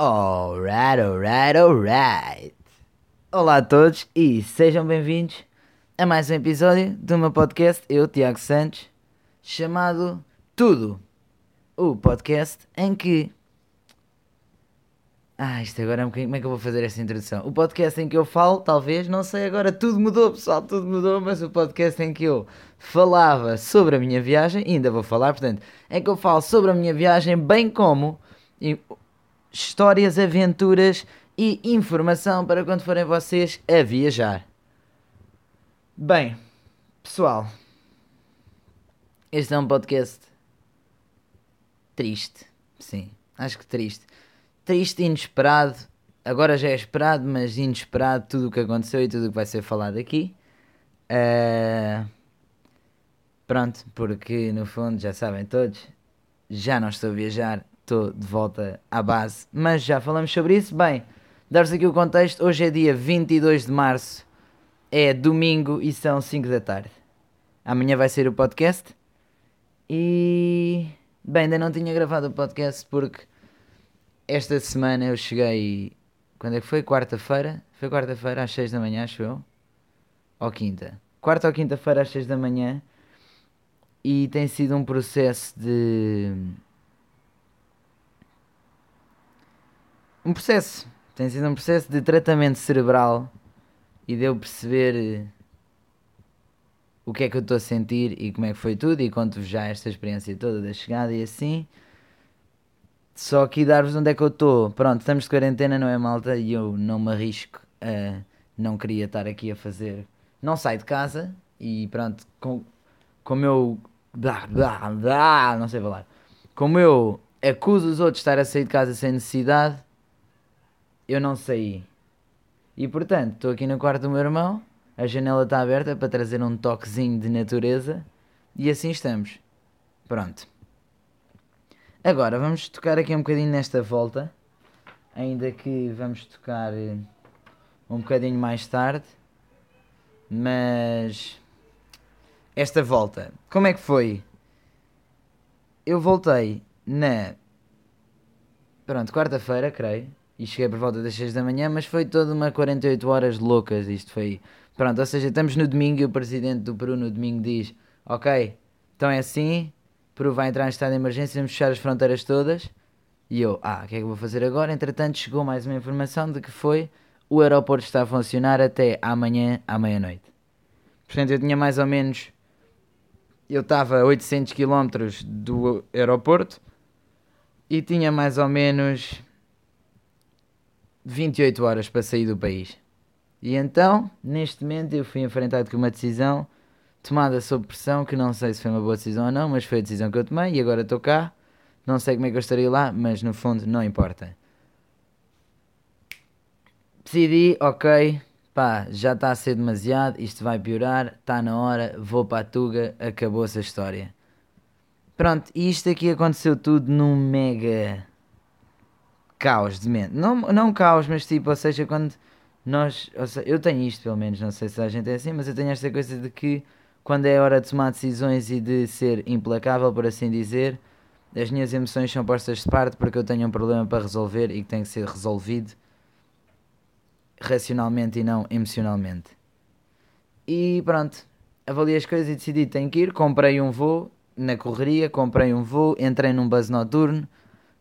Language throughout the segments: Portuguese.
Alright, alright, alright. Olá a todos e sejam bem-vindos a mais um episódio do meu podcast, eu, Tiago Santos, chamado Tudo. O podcast em que. Ah, isto agora é um bocadinho. Como é que eu vou fazer esta introdução? O podcast em que eu falo, talvez, não sei agora, tudo mudou, pessoal, tudo mudou, mas o podcast em que eu falava sobre a minha viagem, ainda vou falar, portanto, em que eu falo sobre a minha viagem, bem como e- histórias, aventuras e informação para quando forem vocês a viajar. Bem, pessoal, este é um podcast triste, sim, acho que triste. Triste inesperado, agora já é esperado, mas inesperado tudo o que aconteceu e tudo o que vai ser falado aqui. Ah, Pronto, porque no fundo já sabem todos, já não estou a viajar, estou de volta à base, mas já falamos sobre isso. Bem, dar-vos aqui o contexto: hoje é dia 22 de março, é domingo e são 5 da tarde. Amanhã vai ser o podcast e. Bem, ainda não tinha gravado o podcast porque esta semana eu cheguei. Quando é que foi? Quarta-feira? Foi quarta-feira às 6 da manhã, acho eu. Ou quinta? Quarta ou quinta-feira às 6 da manhã e tem sido um processo de. Um processo. Tem sido um processo de tratamento cerebral e de eu perceber eh, o que é que eu estou a sentir e como é que foi tudo e conto-vos já esta experiência toda da chegada e assim. Só aqui dar-vos onde é que eu estou. Pronto, estamos de quarentena, não é malta? E eu não me arrisco a. Não queria estar aqui a fazer. Não saio de casa e pronto, com, como eu. Blá, blá, blá, não sei falar. Como eu acuso os outros de estar a sair de casa sem necessidade, eu não saí. E portanto, estou aqui no quarto do meu irmão, a janela está aberta para trazer um toquezinho de natureza e assim estamos. Pronto. Agora vamos tocar aqui um bocadinho nesta volta, ainda que vamos tocar eh, um bocadinho mais tarde, mas esta volta, como é que foi? Eu voltei na. Pronto, quarta-feira, creio. E cheguei por volta das 6 da manhã, mas foi toda uma 48 horas loucas. Isto foi. Pronto, ou seja, estamos no domingo e o presidente do Peru no domingo diz: Ok, então é assim, Peru vai entrar em estado de emergência, vamos fechar as fronteiras todas. E eu, ah, o que é que eu vou fazer agora? Entretanto, chegou mais uma informação de que foi o aeroporto está a funcionar até amanhã à meia-noite. Portanto, eu tinha mais ou menos. Eu estava a 800 km do aeroporto e tinha mais ou menos 28 horas para sair do país. E então, neste momento, eu fui enfrentado com uma decisão tomada sob pressão, que não sei se foi uma boa decisão ou não, mas foi a decisão que eu tomei e agora estou cá. Não sei como é que eu estaria lá, mas no fundo não importa. Decidi, ok, pá, já está a ser demasiado, isto vai piorar, está na hora, vou para a Tuga, acabou-se a história. Pronto, isto aqui aconteceu tudo num mega caos de mente. Não, não caos, mas tipo, ou seja, quando nós. Seja, eu tenho isto pelo menos, não sei se a gente é assim, mas eu tenho esta coisa de que quando é hora de tomar decisões e de ser implacável, por assim dizer, as minhas emoções são postas de parte porque eu tenho um problema para resolver e que tem que ser resolvido racionalmente e não emocionalmente. E pronto, avaliei as coisas e decidi tenho que ir. Comprei um voo na correria, comprei um voo, entrei num bus noturno,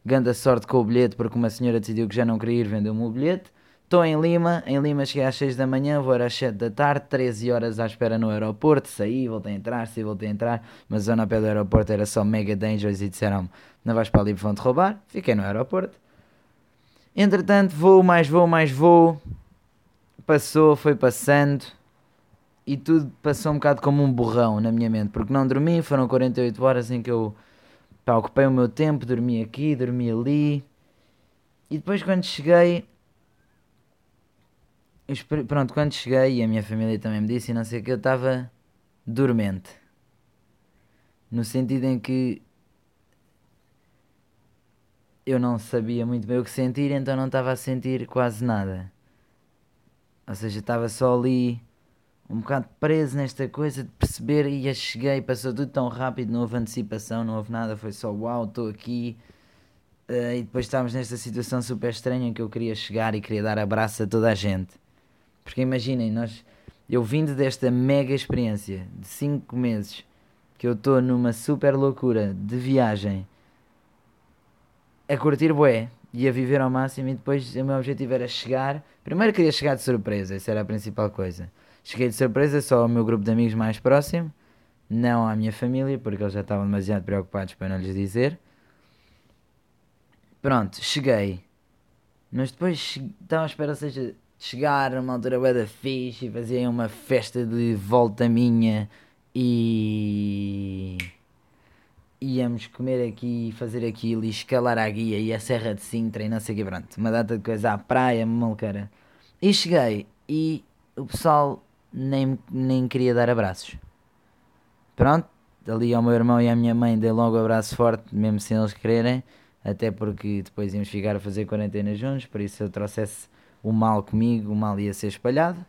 ganda sorte com o bilhete porque uma senhora decidiu que já não queria ir, vendeu-me o bilhete. Estou em Lima, em Lima cheguei às 6 da manhã, vou às 7 da tarde, 13 horas à espera no aeroporto, saí, voltei a entrar, saí, voltei a entrar, mas a zona pé do aeroporto era só mega dangerous e disseram não vais para ali vão te roubar, fiquei no aeroporto. Entretanto, voo, mais voo, mais voo, passou, foi passando e tudo passou um bocado como um borrão na minha mente, porque não dormi, foram 48 horas em que eu pá, ocupei o meu tempo, dormi aqui, dormi ali e depois quando cheguei pronto, quando cheguei, e a minha família também me disse, e não sei o que, eu estava dormente. No sentido em que eu não sabia muito bem o que sentir, então não estava a sentir quase nada. Ou seja, estava só ali, um bocado preso nesta coisa de perceber, e cheguei, passou tudo tão rápido, não houve antecipação, não houve nada, foi só uau, estou aqui. Uh, e depois estávamos nesta situação super estranha em que eu queria chegar e queria dar abraço a toda a gente. Porque imaginem, nós, eu vindo desta mega experiência de 5 meses que eu estou numa super loucura de viagem a curtir bué e a viver ao máximo e depois o meu objetivo era chegar. Primeiro queria chegar de surpresa, essa era a principal coisa. Cheguei de surpresa só ao meu grupo de amigos mais próximo, não à minha família, porque eles já estavam demasiado preocupados para não lhes dizer. Pronto, cheguei. Mas depois estava à espera, seja, chegar a uma altura bué da fixe e fazia uma festa de volta minha e íamos comer aqui, fazer aquilo e escalar a guia e a Serra de Sintra e não sei o que, pronto, uma data de coisa à praia, maluqueira. E cheguei e o pessoal nem, nem queria dar abraços. Pronto, ali ao meu irmão e à minha mãe dei logo um abraço forte, mesmo sem eles quererem até porque depois íamos ficar a fazer quarentena juntos, por isso se eu trouxesse o mal comigo, o mal ia ser espalhado.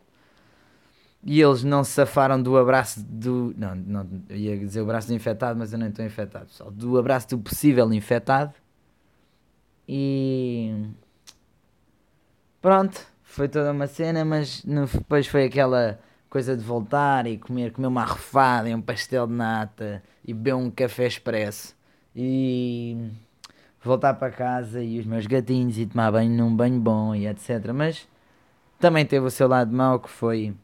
E eles não se safaram do abraço do. Não, não ia dizer o abraço do infectado, mas eu não estou infectado, pessoal. Do abraço do possível infectado. E. Pronto, foi toda uma cena, mas depois foi aquela coisa de voltar e comer, comer uma arrofada e um pastel de nata e beber um café expresso. E voltar para casa e os meus gatinhos e tomar banho num banho bom e etc. Mas também teve o seu lado mau que foi.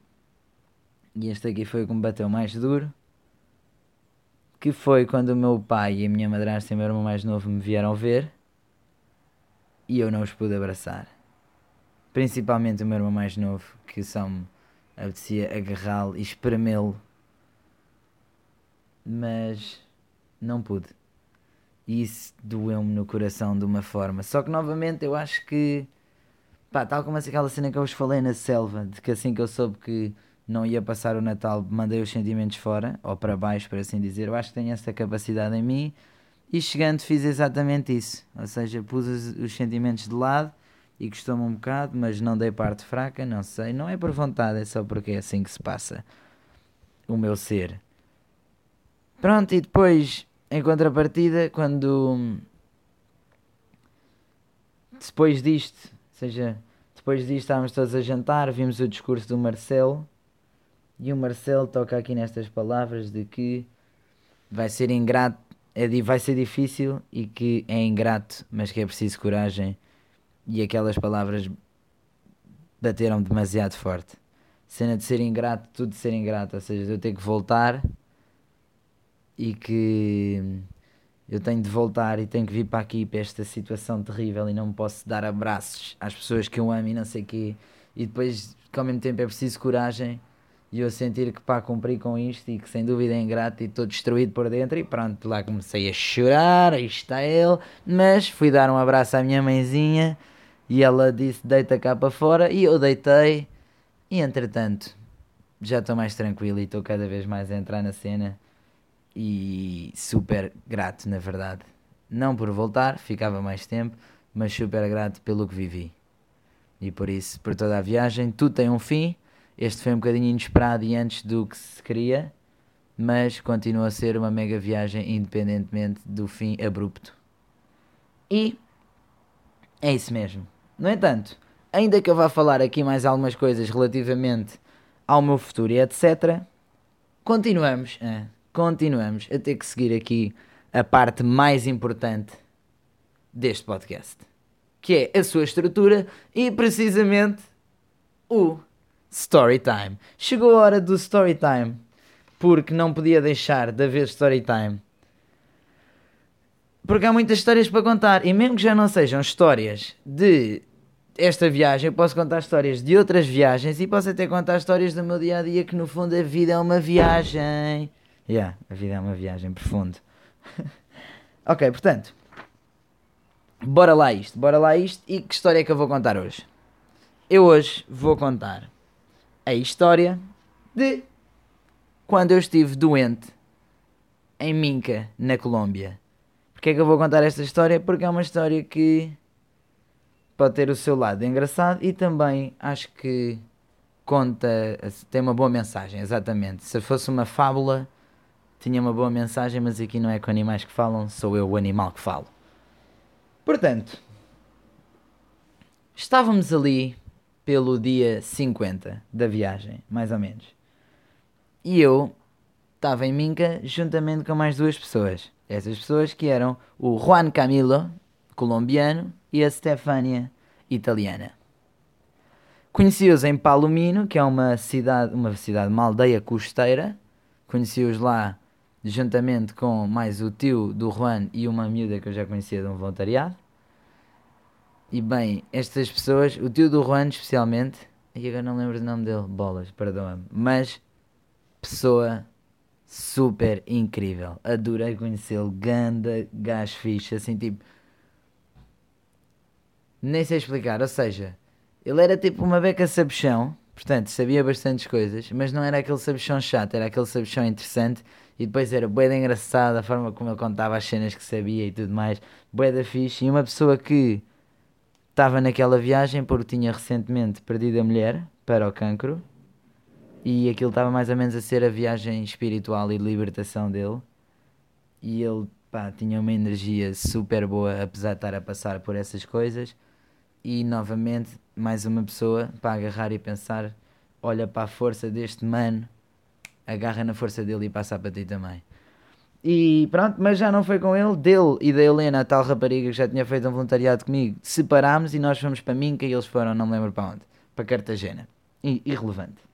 E este aqui foi o que me bateu mais duro. Que foi quando o meu pai e a minha madrasta e o meu irmão mais novo me vieram ver e eu não os pude abraçar. Principalmente o meu irmão mais novo, que me apetecia agarrá-lo e espremê-lo. Mas não pude. E isso doeu-me no coração de uma forma. Só que novamente eu acho que, pá, tal como aquela cena que eu vos falei na selva, de que assim que eu soube que não ia passar o Natal, mandei os sentimentos fora, ou para baixo, por assim dizer. Eu acho que tenho essa capacidade em mim e chegando fiz exatamente isso. Ou seja, pus os, os sentimentos de lado e custou-me um bocado, mas não dei parte fraca, não sei. Não é por vontade, é só porque é assim que se passa o meu ser. Pronto, e depois em contrapartida, quando depois disto, ou seja, depois disto estávamos todos a jantar, vimos o discurso do Marcelo e o Marcelo toca aqui nestas palavras de que vai ser ingrato, é, vai ser difícil e que é ingrato, mas que é preciso coragem. E aquelas palavras bateram demasiado forte. Cena de ser ingrato, tudo de ser ingrato, ou seja, eu ter que voltar e que eu tenho de voltar e tenho que vir para aqui para esta situação terrível e não posso dar abraços às pessoas que eu amo e não sei quê. E depois que ao mesmo tempo é preciso coragem e eu sentir que pá cumpri com isto e que sem dúvida é ingrato e estou destruído por dentro e pronto, lá comecei a chorar, aí está ele, mas fui dar um abraço à minha mãezinha e ela disse deita cá para fora e eu deitei e entretanto já estou mais tranquilo e estou cada vez mais a entrar na cena e super grato, na verdade. Não por voltar, ficava mais tempo, mas super grato pelo que vivi. E por isso, por toda a viagem, tudo tem um fim. Este foi um bocadinho inesperado e antes do que se queria, mas continua a ser uma mega viagem independentemente do fim abrupto. E é isso mesmo. No entanto, ainda que eu vá falar aqui mais algumas coisas relativamente ao meu futuro e etc., continuamos. a continuamos a ter que seguir aqui a parte mais importante deste podcast, que é a sua estrutura e precisamente o story time. Chegou a hora do story time, porque não podia deixar de haver story time. Porque há muitas histórias para contar, e mesmo que já não sejam histórias de esta viagem, eu posso contar histórias de outras viagens e posso até contar histórias do meu dia a dia, que no fundo a vida é uma viagem. Yeah, a vida é uma viagem profunda. ok, portanto, bora lá isto, bora lá isto. E que história é que eu vou contar hoje? Eu hoje vou contar a história de quando eu estive doente em Minca, na Colômbia. Porquê é que eu vou contar esta história? Porque é uma história que pode ter o seu lado engraçado e também acho que conta, tem uma boa mensagem, exatamente. Se fosse uma fábula, tinha uma boa mensagem, mas aqui não é com animais que falam, sou eu o animal que falo. Portanto, estávamos ali pelo dia 50 da viagem, mais ou menos. E eu estava em Minca juntamente com mais duas pessoas. Essas pessoas que eram o Juan Camilo, colombiano, e a Stefania, italiana. Conheci-os em Palomino, que é uma cidade, uma cidade, uma aldeia costeira. Conheci-os lá juntamente com mais o tio do Juan e uma miúda que eu já conhecia de um voluntariado. E bem, estas pessoas, o tio do Juan especialmente, e agora não lembro o nome dele, bolas, perdoa-me, mas pessoa super incrível. Adorei conhecê-lo, ganda, gajo fixe, assim tipo. Nem sei explicar, ou seja, ele era tipo uma beca sabichão, portanto sabia bastantes coisas, mas não era aquele sabichão chato, era aquele sabichão interessante e depois era bué de engraçado a forma como ele contava as cenas que sabia e tudo mais, bué da fixe. E uma pessoa que estava naquela viagem porque tinha recentemente perdido a mulher para o cancro e aquilo estava mais ou menos a ser a viagem espiritual e de libertação dele. E ele pá, tinha uma energia super boa, apesar de estar a passar por essas coisas. E novamente, mais uma pessoa para agarrar e pensar: olha para a força deste mano, agarra na força dele e passa para ti também. E pronto, mas já não foi com ele, dele e da Helena, a tal rapariga que já tinha feito um voluntariado comigo, separámos e nós fomos para Minca e eles foram, não me lembro para onde, para Cartagena. I irrelevante.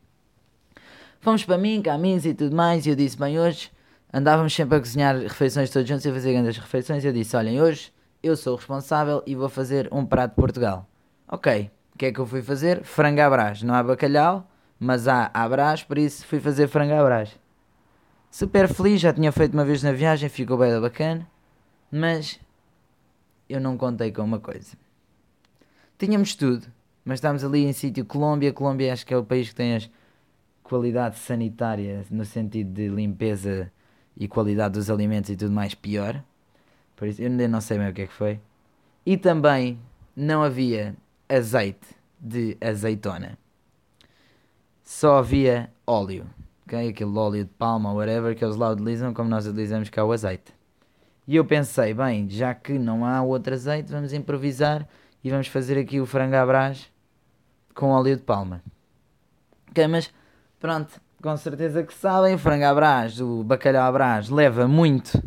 Fomos para mim, caminhos e tudo mais, e eu disse, bem, hoje andávamos sempre a cozinhar refeições todos juntos e a fazer grandes refeições, eu disse, olhem, hoje eu sou o responsável e vou fazer um prato de Portugal. Ok, o que é que eu fui fazer? Frango à brás. Não há bacalhau, mas há à brás, por isso fui fazer frango à brás. Super feliz, já tinha feito uma vez na viagem, ficou bem bacana, mas eu não contei com uma coisa. Tínhamos tudo, mas estávamos ali em sítio Colômbia. Colômbia acho que é o país que tem as qualidade sanitária no sentido de limpeza e qualidade dos alimentos e tudo mais pior. Por isso eu ainda não sei bem o que é que foi. E também não havia azeite de azeitona. Só havia óleo. Okay? Aquele óleo de palma ou whatever que eles lá utilizam como nós utilizamos cá o azeite. E eu pensei, bem, já que não há outro azeite, vamos improvisar e vamos fazer aqui o frango à brás com óleo de palma. Ok, mas Pronto, com certeza que sabem, frango à brás, o bacalhau à brás leva muito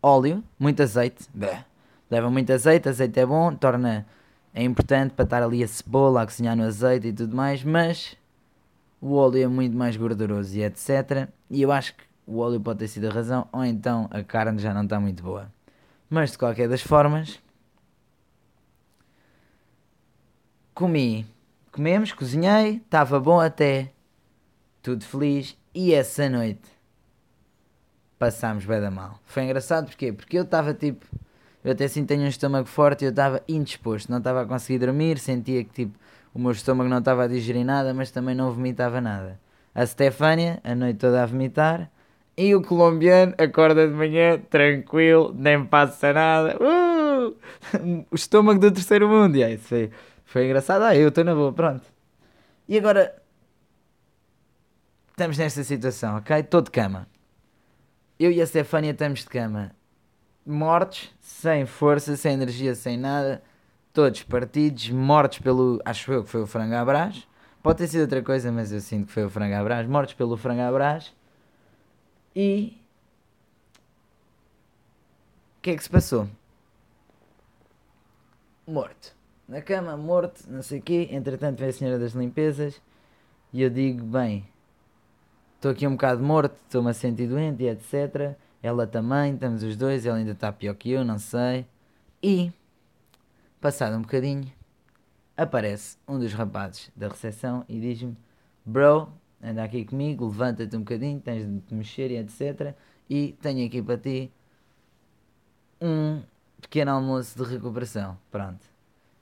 óleo, muito azeite. Bleh. Leva muito azeite, azeite é bom, torna é importante para estar ali a cebola a cozinhar no azeite e tudo mais, mas o óleo é muito mais gorduroso e etc. E eu acho que o óleo pode ter sido a razão, ou então a carne já não está muito boa. Mas de qualquer das formas, comi, comemos, cozinhei, estava bom até tudo feliz. E essa noite passámos bem da mal. Foi engraçado porquê? Porque eu estava tipo. Eu até assim tenho um estômago forte e eu estava indisposto, não estava a conseguir dormir, sentia que tipo o meu estômago não estava a digerir nada, mas também não vomitava nada. A Stefânia, a noite toda a vomitar, e o colombiano acorda de manhã tranquilo, nem passa nada. Uh! O estômago do terceiro mundo. E aí, foi, foi engraçado. Ah, eu estou na boa, pronto. E agora estamos nesta situação, ok? Estou de cama. Eu e a Stefania estamos de cama. Mortos, sem força, sem energia, sem nada. Todos partidos, mortos pelo. Acho eu que foi o frango à. Pode ter sido outra coisa, mas eu sinto que foi o frango à. Mortos pelo frango à. E. O que é que se passou? Morto. Na cama, morto, não sei o quê. Entretanto, vem a senhora das limpezas. E eu digo, bem, estou aqui um bocado morto, estou-me a sentir doente e etc. Ela também, estamos os dois, ela ainda está pior que eu, não sei. E, passado um bocadinho, aparece um dos rapazes da recepção e diz-me: Bro, anda aqui comigo, levanta-te um bocadinho, tens de te mexer e etc. E tenho aqui para ti um pequeno almoço de recuperação. Pronto.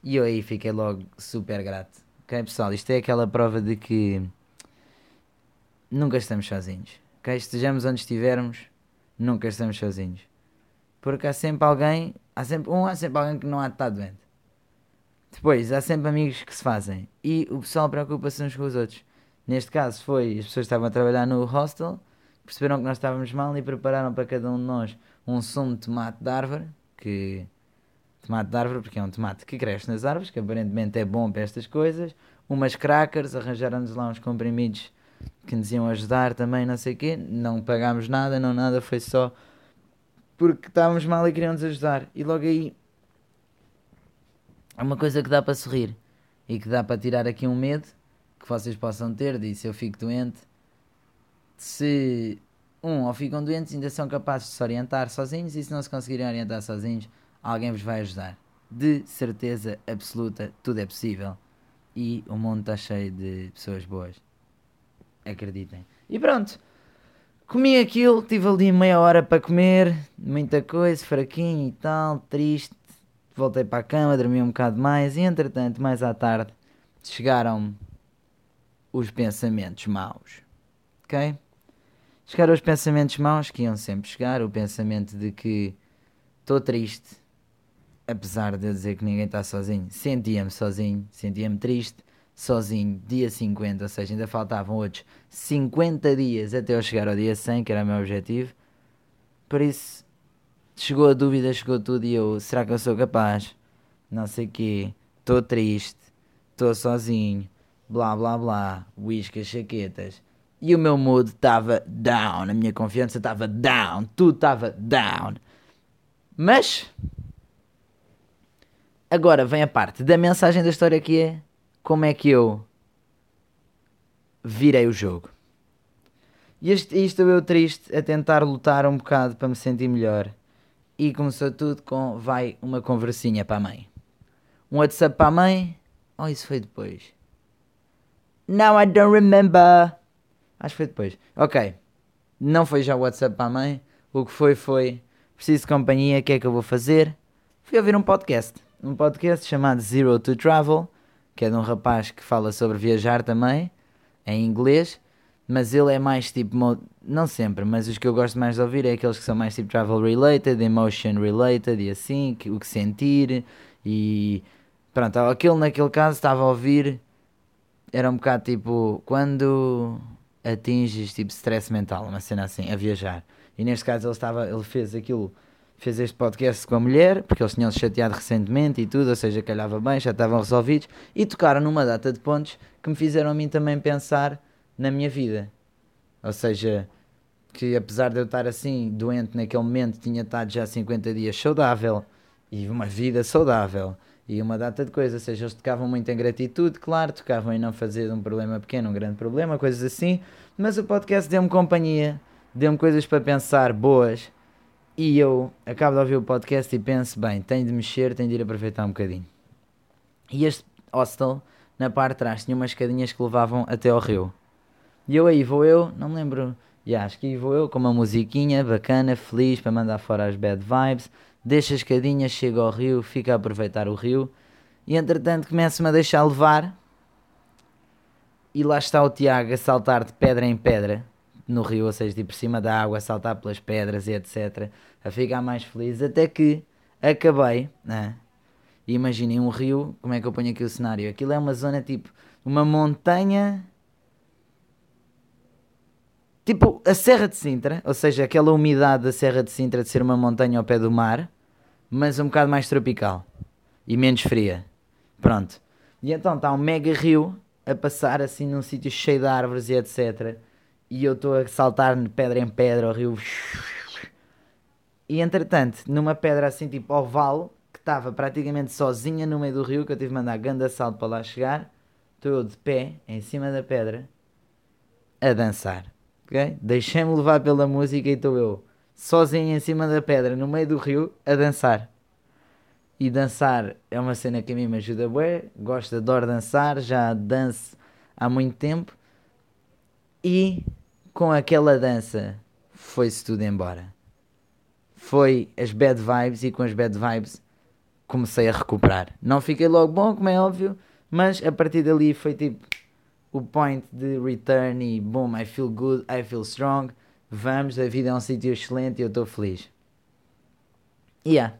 E eu aí fiquei logo super grato. Ok, pessoal? Isto é aquela prova de que nunca estamos sozinhos. Okay? Estejamos onde estivermos, nunca estamos sozinhos. Porque há sempre alguém, há sempre, um, há sempre alguém que não há de estar doente. Depois, há sempre amigos que se fazem. E o pessoal preocupa-se uns com os outros. Neste caso foi, as pessoas estavam a trabalhar no hostel, perceberam que nós estávamos mal e prepararam para cada um de nós um sumo de tomate de árvore, que Tomate de árvore, porque é um tomate que cresce nas árvores, que aparentemente é bom para estas coisas. Umas crackers, arranjaram-nos lá uns comprimidos que nos iam ajudar também, não sei o quê. Não pagámos nada, não nada, foi só porque estávamos mal e queriam-nos ajudar. E logo aí é uma coisa que dá para sorrir e que dá para tirar aqui um medo que vocês possam ter de se eu fico doente. Se um ou ficam doentes, ainda são capazes de se orientar sozinhos e se não se conseguirem orientar sozinhos, alguém vos vai ajudar. De certeza absoluta, tudo é possível. E o mundo está cheio de pessoas boas. Acreditem. E pronto. Comi aquilo, tive ali meia hora para comer, muita coisa, fraquinho e tal, triste. Voltei para a cama, dormi um bocado mais e entretanto, mais à tarde, chegaram os pensamentos maus. Ok? Chegaram os pensamentos maus que iam sempre chegar, o pensamento de que estou triste, apesar de eu dizer que ninguém está sozinho, sentia-me sozinho, sentia-me triste, sozinho, dia 50, ou seja, ainda faltavam outros 50 dias até eu chegar ao dia 100, que era o meu objetivo. Por isso, chegou a dúvida, chegou tudo e eu, será que eu sou capaz? Não sei o quê, estou triste, estou sozinho, blá blá blá, whiskas, chaquetas. E o meu mood estava down, a minha confiança estava down, tudo estava down. Mas agora vem a parte da mensagem da história que é como é que eu virei o jogo. E estou eu triste a tentar lutar um bocado para me sentir melhor. E começou tudo com vai uma conversinha para a mãe. Um WhatsApp para a mãe. Oh, isso foi depois. Now I don't remember. Acho que foi depois. Ok. Não foi já o WhatsApp para a mãe. O que foi foi. Preciso de companhia, o que é que eu vou fazer? Fui ouvir um podcast. Um podcast chamado Zero to Travel que é de um rapaz que fala sobre viajar também, em inglês, mas ele é mais tipo, não sempre, mas os que eu gosto mais de ouvir é aqueles que são mais tipo travel related, emotion related e assim, que, o que sentir e pronto, aquele naquele caso estava a ouvir, era um bocado tipo, quando atinges tipo stress mental, uma cena assim, a viajar. E neste caso ele estava, ele fez aquilo fez este podcast com a mulher, porque eles tinham se chateado recentemente e tudo, ou seja, calhava bem, já estavam resolvidos, e tocaram numa data de pontos que me fizeram a mim também pensar na minha vida. Ou seja, que apesar de eu estar assim, doente naquele momento, tinha estado já 50 dias saudável e uma vida saudável e uma data de coisas. Ou seja, eles tocavam muito em gratitude, claro, tocavam em não fazer um problema pequeno um grande problema, coisas assim, mas o podcast deu-me companhia, deu-me coisas para pensar boas e eu acabo de ouvir o podcast e penso, bem, tenho de mexer, tenho de ir aproveitar um bocadinho. E este hostel, na parte de trás, tinha umas escadinhas que levavam até ao rio. E eu aí vou eu, não me lembro, yeah, acho que aí vou eu com uma musiquinha bacana, feliz, para mandar fora as bad vibes. Deixo a escadinha, chego ao rio, fico a aproveitar o rio. E entretanto começo-me a deixar levar. E lá está o Tiago a saltar de pedra em pedra no rio, ou seja, tipo por cima da água, saltar pelas pedras e etc. A ficar mais feliz, até que acabei, né? Imaginem um rio, como é que eu ponho aqui o cenário? Aquilo é uma zona tipo, uma montanha. Tipo a Serra de Sintra, ou seja, aquela umidade da Serra de Sintra de ser uma montanha ao pé do mar, mas um bocado mais tropical e menos fria. Pronto. E então está um mega rio a passar assim num sítio cheio de árvores e etc e eu estou a saltar de pedra em pedra, o rio. E entretanto, numa pedra assim tipo oval, que estava praticamente sozinha no meio do rio, que eu tive de mandar grande salto para lá chegar, estou eu de pé, em cima da pedra, a dançar. Okay? Deixei-me levar pela música e estou eu sozinho em cima da pedra, no meio do rio, a dançar. E dançar é uma cena que a mim me ajuda bué, gosto, adoro dançar, já danço há muito tempo. E com aquela dança foi-se tudo embora. Foi as bad vibes e com as bad vibes comecei a recuperar. Não fiquei logo bom, como é óbvio, mas a partir dali foi tipo o point de return e boom, I feel good, I feel strong. Vamos, a vida é um sítio excelente e eu estou feliz. E yeah.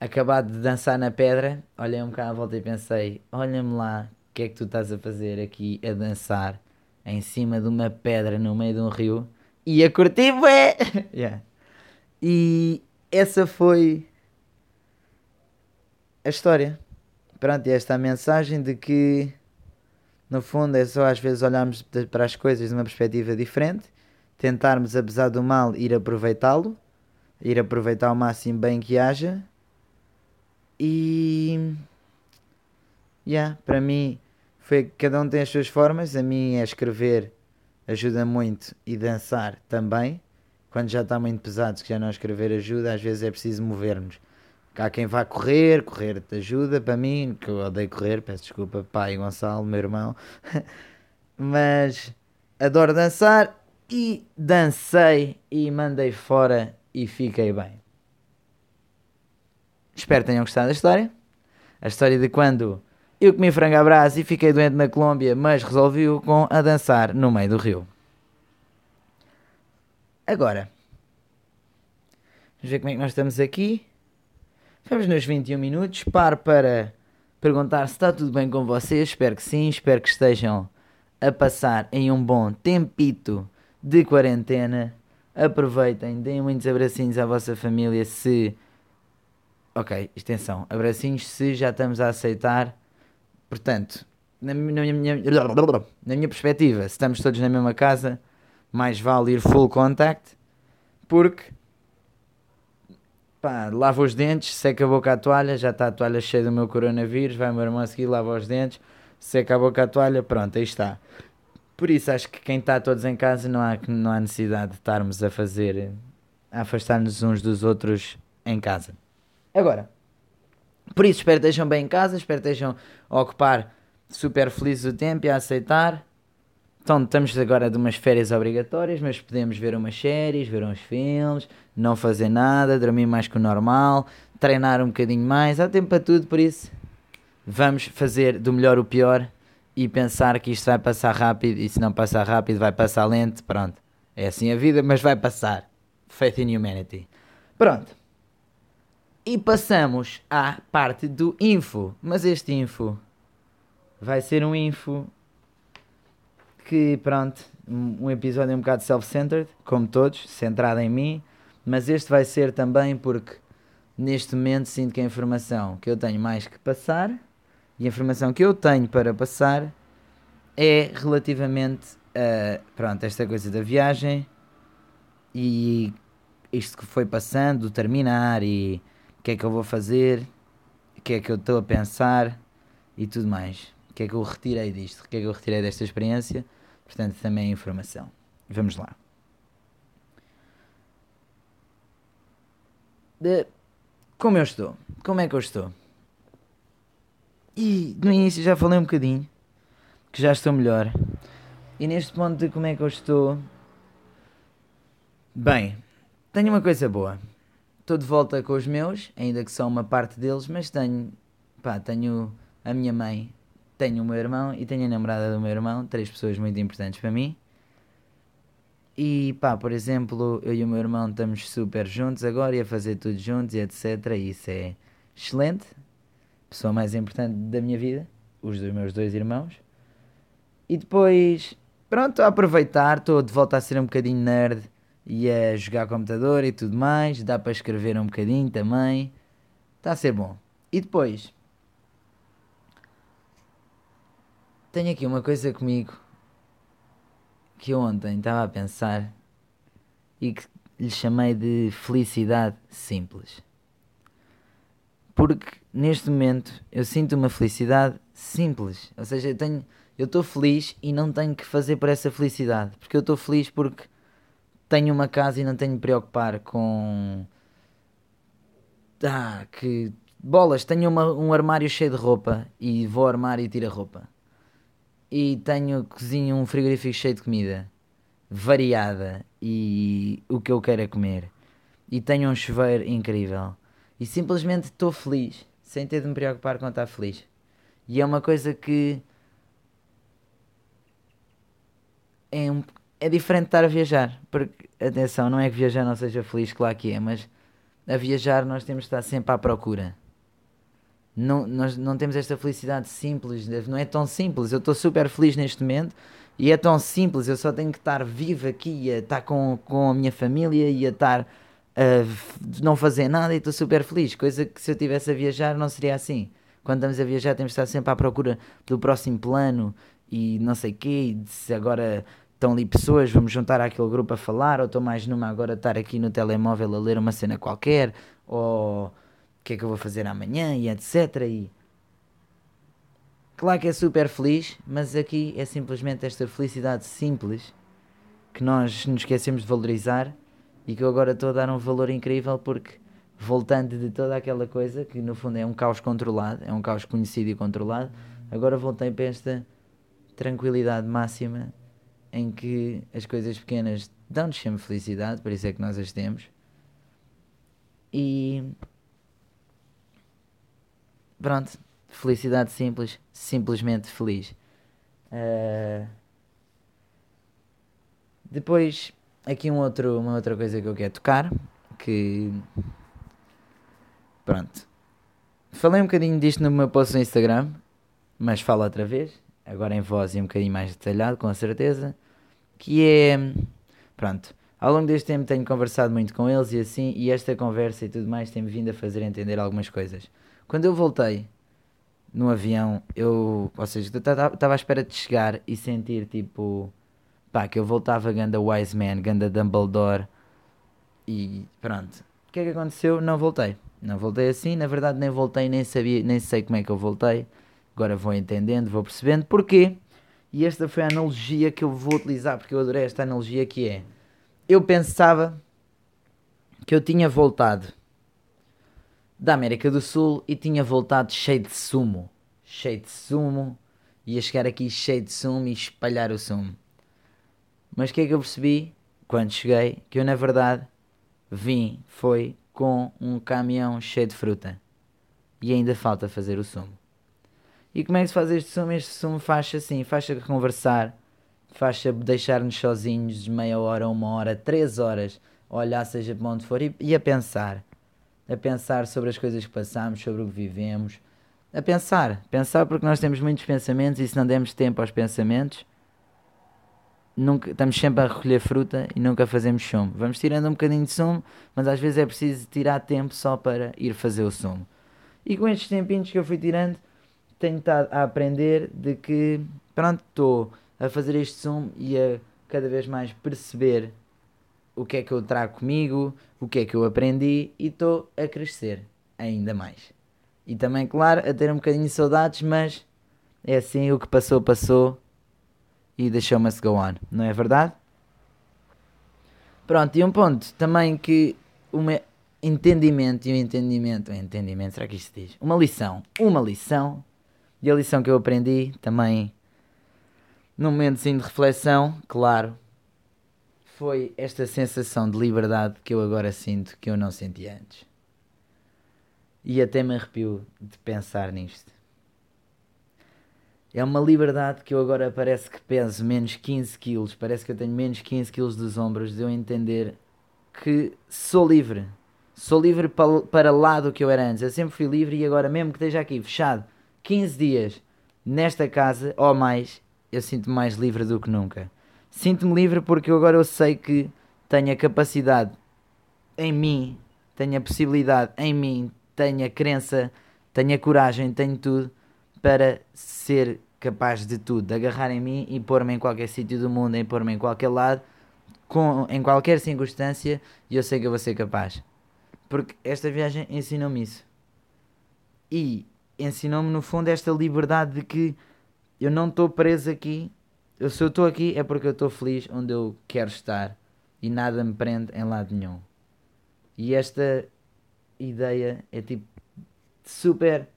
Acabado de dançar na pedra, olhei um bocado à volta e pensei: olha-me lá, o que é que tu estás a fazer aqui a dançar? Em cima de uma pedra no meio de um rio e a curtir bué. yeah. E essa foi a história. Pronto, e esta é mensagem de que no fundo é só às vezes olharmos para as coisas de uma perspectiva diferente, tentarmos, apesar do mal, ir aproveitá-lo, ir aproveitar o máximo bem que haja e. Yeah, para mim, foi cada um tem as suas formas. A mim é escrever, ajuda muito, e dançar também. Quando já está muito pesado, que já não escrever ajuda, às vezes é preciso mover-nos. Há quem vá correr, correr te ajuda, para mim, que eu odeio correr, peço desculpa, pai Gonçalo, meu irmão. Mas adoro dançar e dancei e mandei fora e fiquei bem. Espero que tenham gostado da história. A história de quando eu comi frango à brasa e fiquei doente na Colômbia, mas resolvi-o com a dançar no meio do rio. Agora, vamos ver como é que nós estamos aqui. Estamos nos 21 minutos. Paro para perguntar se está tudo bem com vocês. Espero que sim. Espero que estejam a passar em um bom tempito de quarentena. Aproveitem, deem muitos abracinhos à vossa família se Ok, extensão. Abracinhos se já estamos a aceitar. Portanto, na minha, na minha perspectiva, se estamos todos na mesma casa, mais vale ir full contact, porque pá, lava os dentes, seca a boca à toalha, já está a toalha cheia do meu coronavírus, vai o meu irmão a seguir, lava os dentes, seca a boca à toalha, pronto, aí está. Por isso acho que quem está todos em casa não há, não há necessidade de estarmos a fazer, a afastar-nos uns dos outros em casa. Agora, por isso espero que estejam bem em casa, espero que estejam a ocupar super felizes o tempo e a aceitar. Então estamos agora de umas férias obrigatórias, mas podemos ver umas séries, ver uns filmes, não fazer nada, dormir mais que o normal, treinar um bocadinho mais, há tempo para tudo, por isso vamos fazer do melhor o pior e pensar que isto vai passar rápido e se não passar rápido vai passar lento, pronto. É assim a vida, mas vai passar. Faith in Humanity. Pronto. E passamos à parte do info. Mas este info vai ser um info que, pronto, um episódio um bocado self-centered, como todos, centrado em mim. Mas este vai ser também porque neste momento sinto que a informação que eu tenho mais que passar e a informação que eu tenho para passar é relativamente a pronto, esta coisa da viagem e isto que foi passando, terminar e o que é que eu vou fazer, o que é que eu estou a pensar e tudo mais. O que é que eu retirei disto, o que é que eu retirei desta experiência, portanto também é informação. Vamos lá. De... Como eu estou? Como é que eu estou? E no início já falei um bocadinho que já estou melhor. E neste ponto de como é que eu estou. Bem, tenho uma coisa boa estou de volta com os meus, ainda que são uma parte deles, mas tenho, pá, tenho a minha mãe, tenho o meu irmão e tenho a namorada do meu irmão, três pessoas muito importantes para mim. E pá, por exemplo, eu e o meu irmão estamos super juntos agora e a fazer tudo juntos e etc. E isso é excelente. Pessoa mais importante da minha vida, os dos meus dois irmãos. E depois, pronto, a aproveitar, estou de volta a ser um bocadinho nerd e a jogar computador e tudo mais. Dá para escrever um bocadinho também. Está a ser bom. E depois, tenho aqui uma coisa comigo que eu ontem estava a pensar e que lhe chamei de felicidade simples. Porque neste momento eu sinto uma felicidade simples. Ou seja, eu tenho eu estou feliz e não tenho que fazer por essa felicidade. Porque eu estou feliz porque tenho uma casa e não tenho de preocupar com. Ah, que. Bolas, tenho uma, um armário cheio de roupa e vou armar e tiro a roupa. E tenho cozinho um frigorífico cheio de comida variada e o que eu quero é comer. E tenho um chuveiro incrível. E simplesmente estou feliz, sem ter de me preocupar com estar feliz. E é uma coisa que é um, é diferente estar a viajar. Porque, atenção, não é que viajar não seja feliz, claro que é, mas a viajar nós temos de estar sempre à procura. Não, nós não temos esta felicidade simples, não é tão simples. Eu estou super feliz neste momento e é tão simples. Eu só tenho que estar vivo aqui, a estar com, com a minha família e a estar a não fazer nada e estou super feliz. Coisa que se eu estivesse a viajar não seria assim. Quando estamos a viajar temos de estar sempre à procura do próximo plano e não sei o quê, e se agora estão ali pessoas, vamos juntar àquele grupo a falar, ou estou mais numa agora estar aqui no telemóvel a ler uma cena qualquer, ou o que é que eu vou fazer amanhã e etc. E claro que é super feliz, mas aqui é simplesmente esta felicidade simples que nós nos esquecemos de valorizar e que eu agora estou a dar um valor incrível porque voltando de toda aquela coisa que no fundo é um caos controlado, é um caos conhecido e controlado, agora voltei para esta tranquilidade máxima em que as coisas pequenas dão-nos sempre felicidade, por isso é que nós as temos. E pronto, felicidade simples, simplesmente feliz. Uh... Depois, aqui um outro, uma outra coisa que eu quero tocar, que pronto. Falei um bocadinho disto no meu post no Instagram, mas falo outra vez, agora em voz e um bocadinho mais detalhado, com certeza, que é, pronto, ao longo deste tempo tenho conversado muito com eles e assim, e esta conversa e tudo mais tem-me vindo a fazer entender algumas coisas. Quando eu voltei no avião, eu, ou seja, estava à espera de chegar e sentir tipo pá, que eu voltava ganda Wise Man, ganda Dumbledore e pronto. O que é que aconteceu? Não voltei. Não voltei assim, na verdade nem voltei, nem sabia, nem sei como é que eu voltei. Agora vou entendendo, vou percebendo porquê. E esta foi a analogia que eu vou utilizar, porque eu adorei esta analogia que é. Eu pensava que eu tinha voltado da América do Sul e tinha voltado cheio de sumo. Cheio de sumo. Ia chegar aqui cheio de sumo e espalhar o sumo. Mas o que é que eu percebi quando cheguei? Que eu, na verdade, vim, foi com um caminhão cheio de fruta. E ainda falta fazer o sumo. E como é que se faz este sumo? Este sumo faz assim, faz-se conversar, faz-se deixar-nos sozinhos meia hora, uma hora, três horas, a olhar seja para onde for e, e a pensar. A pensar sobre as coisas que passamos, sobre o que vivemos. A pensar, pensar porque nós temos muitos pensamentos e se não demos tempo aos pensamentos, nunca, estamos sempre a recolher fruta e nunca fazemos sumo. Vamos tirando um bocadinho de sumo, mas às vezes é preciso tirar tempo só para ir fazer o sumo. E com estes tempinhos que eu fui tirando, tenho estado a aprender de que, pronto, estou a fazer este sumo e a cada vez mais perceber o que é que eu trago comigo, o que é que eu aprendi e estou a crescer ainda mais. E também, claro, a ter um bocadinho de saudades, mas é assim, o que passou, passou e must go on, não é verdade? Pronto, e um ponto também que um entendimento e um entendimento, um entendimento, será que isto diz? Uma lição, uma lição, e a lição que eu aprendi também num momento de reflexão, claro, foi esta sensação de liberdade que eu agora sinto que eu não sentia antes. E até me arrepio de pensar nisto. É uma liberdade que eu agora parece que peso menos 15 quilos, parece que eu tenho menos 15 quilos dos ombros, de eu entender que sou livre. Sou livre para lá do que eu era antes. Eu sempre fui livre e agora, mesmo que esteja aqui fechado 15 dias nesta casa ou mais, eu sinto-me mais livre do que nunca. Sinto-me livre porque agora eu sei que tenho a capacidade em mim, tenho a possibilidade em mim, tenho a crença, tenho a coragem, tenho tudo para ser capaz de tudo, de agarrar em mim e pôr-me em qualquer sítio do mundo, em pôr-me em qualquer lado, com, em qualquer circunstância, e eu sei que eu vou ser capaz. Porque esta viagem ensinou-me isso. E ensinou-me, no fundo, esta liberdade de que eu não estou preso aqui. Eu, se eu estou aqui é porque eu estou feliz onde eu quero estar e nada me prende em lado nenhum. E esta ideia é tipo super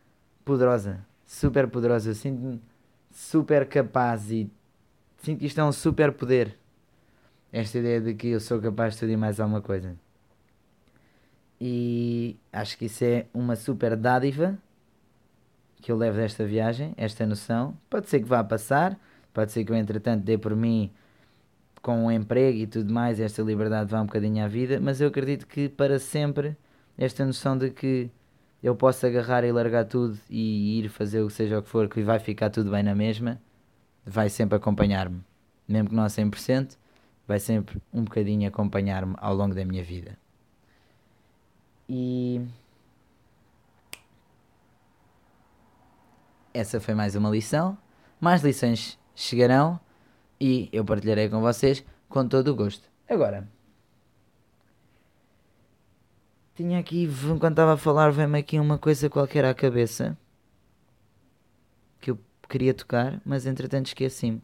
poderosa super poderosa. Eu sinto-me super capaz e sinto que isto é um super poder. Esta ideia de que eu sou capaz de estudar mais alguma coisa. E acho que isso é uma super dádiva que eu levo desta viagem, esta noção. Pode ser que vá passar, pode ser que eu entretanto dê por mim com um emprego e tudo mais, esta liberdade vá um bocadinho à vida, mas eu acredito que para sempre esta noção de que eu posso agarrar e largar tudo e ir fazer o que seja o que for, que vai ficar tudo bem na mesma, vai sempre acompanhar-me. Mesmo que não a 100%, vai sempre um bocadinho acompanhar-me ao longo da minha vida. E essa foi mais uma lição. Mais lições chegarão e eu partilharei com vocês com todo o gosto. Agora, tinha aqui, enquanto estava a falar, veio-me aqui uma coisa qualquer à cabeça que eu queria tocar, mas entretanto esqueci-me.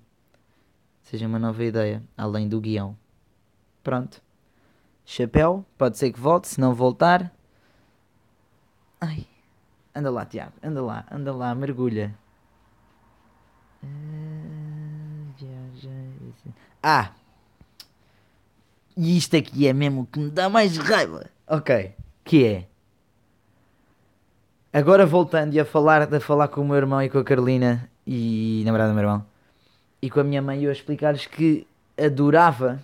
Seja uma nova ideia, além do guião. Pronto. Chapéu, pode ser que volte, se não voltar. Ai, anda lá, Tiago, anda lá, anda lá, mergulha. Ah! E isto aqui é mesmo que me dá mais raiva. Ok. Que é. Agora voltando e a falar, a falar com o meu irmão e com a Carolina e namorada do meu irmão e com a minha mãe eu a explicar-lhes que adorava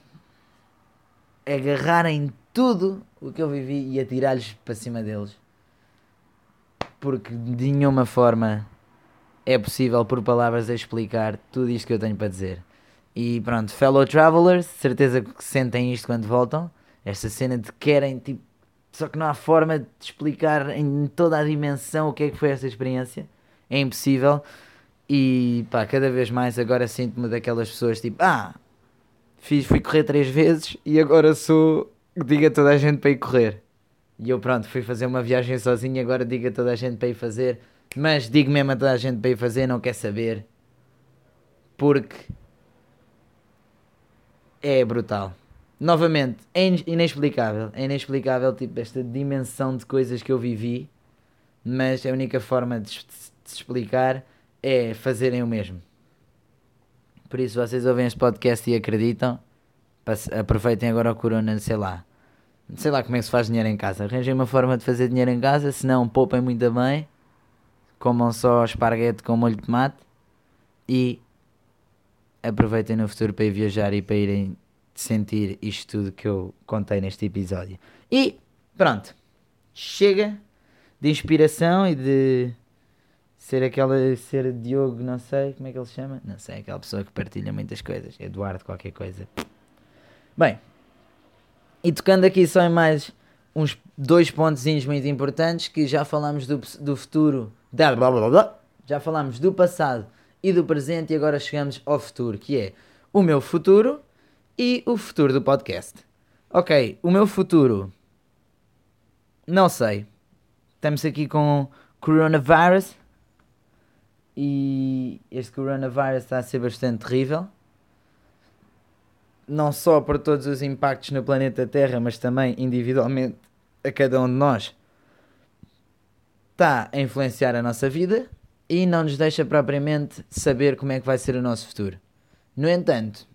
agarrar em tudo o que eu vivi e atirar-lhes para cima deles. Porque de nenhuma forma é possível por palavras explicar tudo isto que eu tenho para dizer. E pronto, fellow travelers, certeza que sentem isto quando voltam. Esta cena de querem, tipo, só que não há forma de explicar em toda a dimensão o que é que foi essa experiência. É impossível. E pá, cada vez mais agora sinto-me daquelas pessoas tipo, ah, fiz, fui correr três vezes e agora sou, diga toda a gente para ir correr. E eu pronto, fui fazer uma viagem sozinho, agora diga toda a gente para ir fazer. Mas digo mesmo a toda a gente para ir fazer, não quer saber. Porque é brutal. Novamente, é inexplicável. É inexplicável, tipo, esta dimensão de coisas que eu vivi. Mas a única forma de, de explicar é fazerem o mesmo. Por isso, vocês ouvem este podcast e acreditam, aproveitem agora o corona, sei lá. Sei lá como é que se faz dinheiro em casa. Arranjem uma forma de fazer dinheiro em casa, se não, poupem muito bem. Comam só esparguete com molho de tomate. E aproveitem no futuro para ir viajar e para irem sentir isto tudo que eu contei neste episódio. E pronto, chega de inspiração e de ser aquela, ser Diogo, não sei como é que ele se chama, não sei, aquela pessoa que partilha muitas coisas, Eduardo, qualquer coisa. Bem, e tocando aqui só em mais uns dois pontos muito importantes que já falámos do, do futuro, blá, blá, blá, blá, já falámos do passado e do presente e agora chegamos ao futuro, que é o meu futuro e o futuro do podcast. Ok, o meu futuro, não sei. Estamos aqui com coronavirus e este coronavirus está a ser bastante terrível. Não só por todos os impactos no planeta Terra, mas também individualmente a cada um de nós. Está a influenciar a nossa vida e não nos deixa propriamente saber como é que vai ser o nosso futuro. No entanto,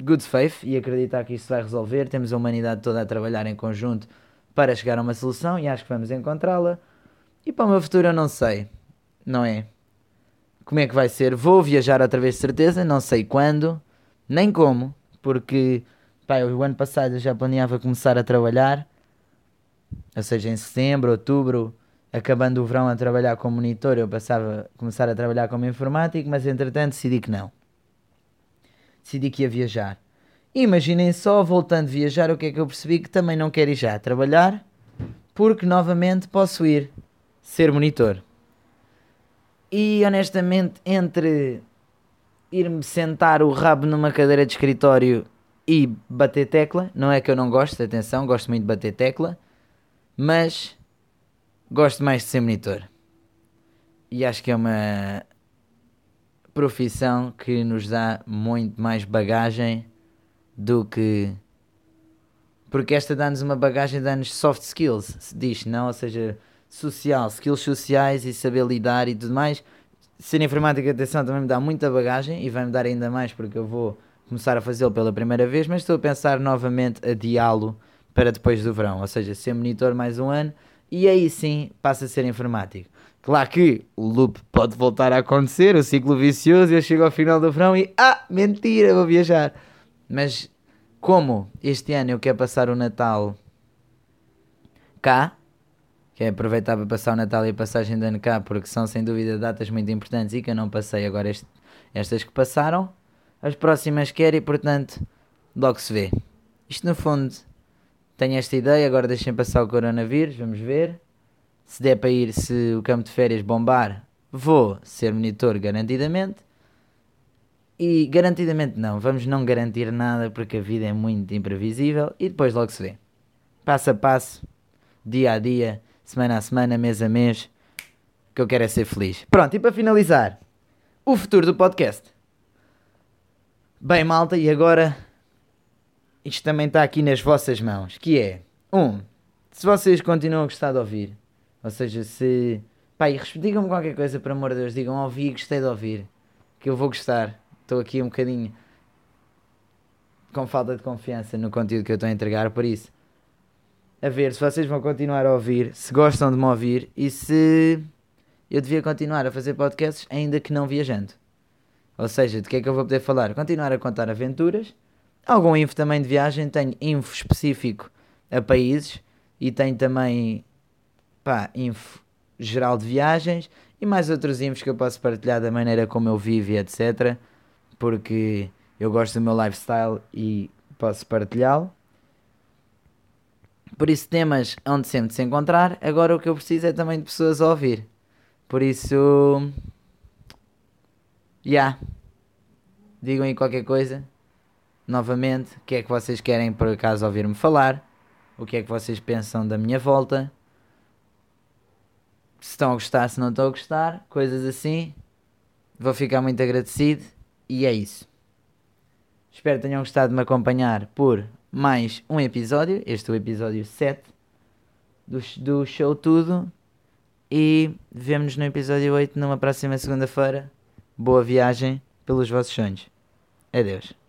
good faith e acreditar que isto vai resolver, temos a humanidade toda a trabalhar em conjunto para chegar a uma solução e acho que vamos encontrá-la. E para o meu futuro eu não sei, não é? como é que vai ser. Vou viajar outra vez de certeza, não sei quando, nem como, porque pá, o ano passado eu já planeava começar a trabalhar, ou seja, em setembro, outubro, acabando o verão a trabalhar como monitor, eu passava a começar a trabalhar como informático, mas entretanto decidi que não. Decidi que ia viajar. imaginem só, voltando a viajar, o que é que eu percebi? Que também não quero ir já trabalhar, porque novamente posso ir ser monitor. E honestamente, entre ir-me sentar o rabo numa cadeira de escritório e bater tecla, não é que eu não gosto, atenção, gosto muito de bater tecla, mas gosto mais de ser monitor. E acho que é uma profissão que nos dá muito mais bagagem do que. Porque esta dá-nos uma bagagem, dá-nos soft skills, se diz, não? Ou seja, social, skills sociais e saber lidar e tudo mais. Ser informática, atenção, também me dá muita bagagem e vai-me dar ainda mais porque eu vou começar a fazê-lo pela primeira vez, mas estou a pensar novamente a diá-lo para depois do verão, ou seja, ser monitor mais um ano e aí sim passa a ser informático. Claro que o loop pode voltar a acontecer, o ciclo vicioso, eu chego ao final do verão e ah, mentira, vou viajar. Mas como este ano eu quero passar o Natal cá, é aproveitar para passar o Natal e a passagem de ano cá, porque são sem dúvida datas muito importantes e que eu não passei agora este, estas que passaram. As próximas quero e portanto logo se vê. Isto no fundo tenho esta ideia, agora deixem passar o coronavírus, vamos ver. Se der para ir, se o campo de férias bombar, vou ser monitor garantidamente. E garantidamente não, vamos não garantir nada porque a vida é muito imprevisível e depois logo se vê. Passo a passo, dia a dia, semana a semana, mês a mês, que eu quero é ser feliz. Pronto, e para finalizar, o futuro do podcast. Bem, malta, e agora isto também está aqui nas vossas mãos, que é, um, se vocês continuam a gostar de ouvir, ou seja, se, pá, digam-me qualquer coisa, por amor de Deus, digam, ouvi, gostei de ouvir, que eu vou gostar, estou aqui um bocadinho com falta de confiança no conteúdo que eu estou a entregar, por isso, a ver se vocês vão continuar a ouvir, se gostam de me ouvir e se eu devia continuar a fazer podcasts ainda que não viajando. Ou seja, de que é que eu vou poder falar? Continuar a contar aventuras Algum info também de viagem, tenho info específico a países e tenho também pá, info geral de viagens e mais outros infos que eu posso partilhar da maneira como eu vivo e etc. Porque eu gosto do meu lifestyle e posso partilhá-lo. Por isso, temas onde sempre se encontrar. Agora, o que eu preciso é também de pessoas a ouvir. Por isso, já. Yeah. Digam aí qualquer coisa novamente, o que é que vocês querem por acaso ouvir-me falar, o que é que vocês pensam da minha volta, se estão a gostar, se não estão a gostar, coisas assim. Vou ficar muito agradecido e é isso. Espero que tenham gostado de me acompanhar por mais um episódio. Este é o episódio 7 do, do show Tudo. E vemo-nos no episódio 8 numa próxima segunda-feira. Boa viagem pelos vossos sonhos. Adeus.